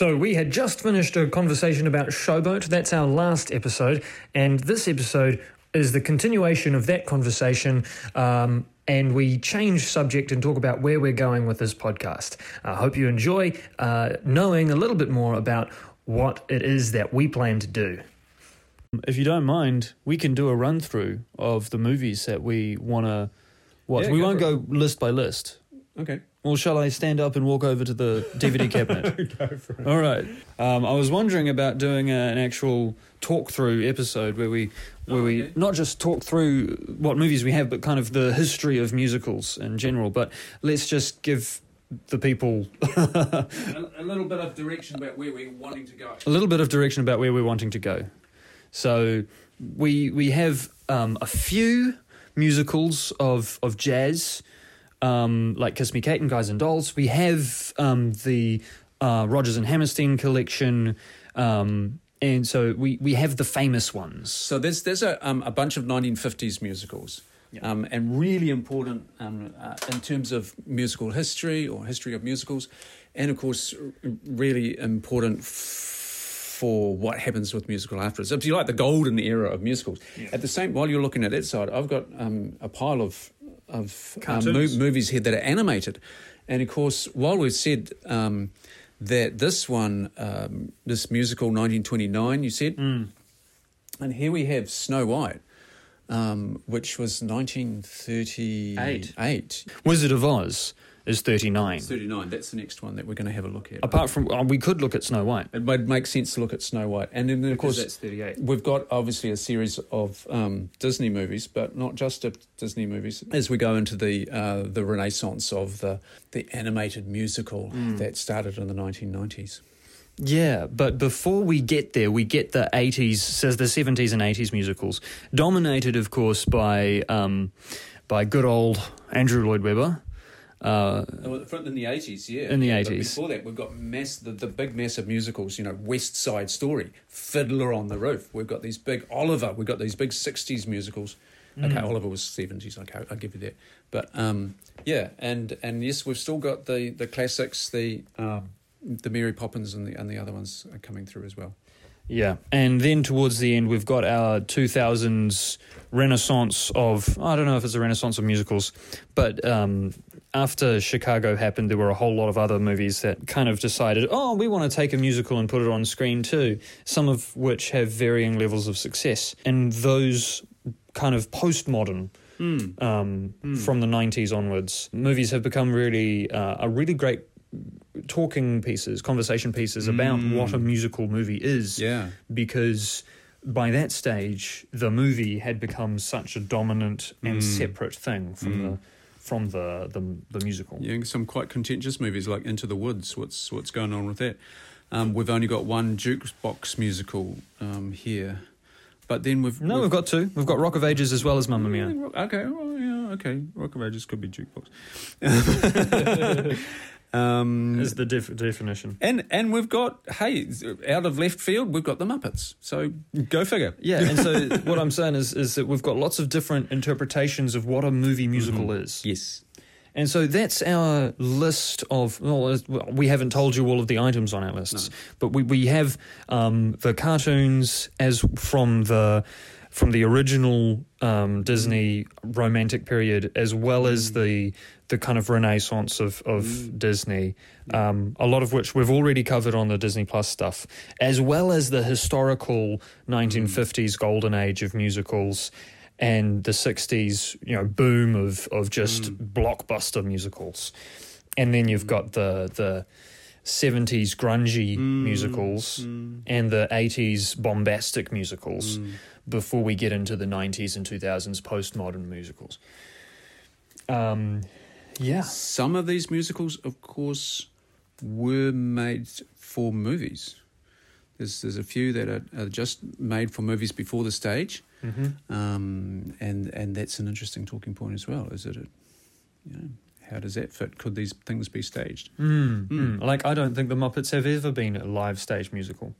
So, we had just finished a conversation about Showboat. That's our last episode. And this episode is the continuation of that conversation. Um, and we change subject and talk about where we're going with this podcast. I hope you enjoy uh, knowing a little bit more about what it is that we plan to do. If you don't mind, we can do a run through of the movies that we want to watch. Yeah, we won't go list by list. Okay. Well, shall I stand up and walk over to the DVD cabinet? Go for it. All right. Um, I was wondering about doing a, an actual talk through episode where we where Oh, we not just talk through what movies we have, but kind of the history of musicals in general. But let's just give the people a, a little bit of direction about where we're wanting to go. a little bit of direction about where we're wanting to go. So we we have um, a few musicals of of jazz, um, like Kiss Me Kate and Guys and Dolls. We have um, the uh, Rodgers and Hammerstein collection, um, and so we we have the famous ones. So there's there's a um, a bunch of 1950s musicals, um, and really important um, uh, in terms of musical history or history of musicals, and of course really important. F- for what happens with musical afterwards, if you like, the golden era of musicals. At the same, while you're looking at that side, I've got um, a pile of of um, mo- movies here that are animated, and of course, while we've said um, that this one, um, this musical 1929, you said, Hmm. and here we have Snow White, um, which was 1938. Eight. Wizard of Oz is thirty nine. 39. That's the next one that we're going to have a look at. Apart from, uh, we could look at Snow White. it would make sense to look at Snow White. And then, of course, that's thirty eight. we've got obviously a series of um, Disney movies, but not just a Disney movies. As we go into the uh, the renaissance of the, the animated musical that started in the 1990s. Yeah, but before we get there, we get the 80s, says the 70s and 80s musicals, dominated, of course, by um, by good old Andrew Lloyd Webber. Uh, In the 80s, yeah. In the 80s. Before that, we've got mass, the, the big of musicals, you know, West Side Story, Fiddler on the Roof. We've got these big, Oliver, we've got these big 60s musicals. Okay, Oliver was 70s, okay, I'll give you that. But um, yeah, and and yes, we've still got the, the classics, the um, the Mary Poppins and the, and the other ones are coming through as well. yeah, and then towards the end, we've got our 2000s renaissance of, I don't know if it's a renaissance of musicals, but um, after Chicago happened, there were a whole lot of other movies that kind of decided, oh, we want to take a musical and put it on screen too, some of which have varying levels of success. And those kind of postmodern um, from the 90s onwards. Movies have become really uh, a really great talking pieces, conversation pieces about what a musical movie is. Yeah. Because by that stage, the movie had become such a dominant and separate thing from the from the, the the musical. Yeah, some quite contentious movies like Into the Woods. What's what's going on with that? Um, we've only got one jukebox musical um, here, but then we've No, we've got two. We've got Rock of Ages as well as Mamma Mia. Okay, well, yeah, okay. Rock of Ages could be jukebox. um, Is the def- definition. and and we've got hey, out of left field, we've got the Muppets. So go figure. Yeah, and so what I'm saying is is that we've got lots of different interpretations of what a movie musical is. Yes. And so that's our list of. Well, we haven't told you all of the items on our lists, but we we have um, the cartoons as from the from the original um, Disney romantic period, as well as the the kind of renaissance of of mm. Disney. Um, a lot of which we've already covered on the Disney Plus stuff, as well as the historical 1950s mm. golden age of musicals and the 60s you know boom of of just mm. blockbuster musicals. And then you've got the the 70s grungy musicals and the 80s bombastic musicals before we get into the 90s and 2000s postmodern musicals. Um yeah Some of these musicals, of course, were made for movies. There's there's a few that are, are just made for movies before the stage, um, and and that's an interesting talking point as well. Is it, a, you know, how does that fit? Could these things be staged? Mm, mm. like i don't think the muppets have ever been a live stage musical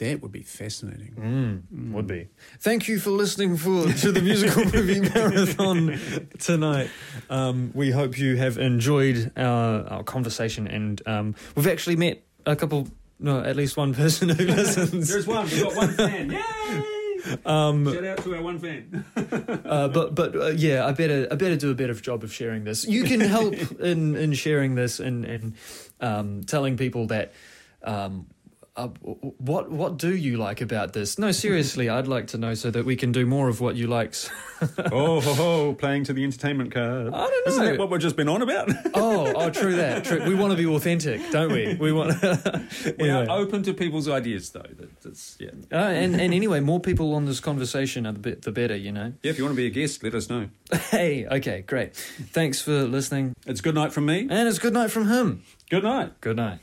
That would be fascinating. Mm, Would be. Thank you for listening for to the musical movie marathon tonight. Um, we hope you have enjoyed our, our conversation, and um, we've actually met a couple, no, at least one person who listens. There's one. We've got one fan. Yay! Um, Shout out to our one fan. uh, but but uh, yeah, I better I better do a better job of sharing this. You can help in in sharing this and and um, telling people that. Um, uh, what what do you like about this? No, seriously, I'd like to know so that we can do more of what you likes. oh, ho, ho, playing to the entertainment card. I don't know. Isn't that what we've just been on about? oh, oh, true that. True. We want to be authentic, don't we? We want. we Anyway. are open to people's ideas, though. That, that's yeah. Uh, and and anyway, more people on this conversation are the, bit, the better, you know. Yeah, if you want to be a guest, let us know. Hey, okay, great. Thanks for listening, It's good night from me. and it's good night from him. Good night. Good night.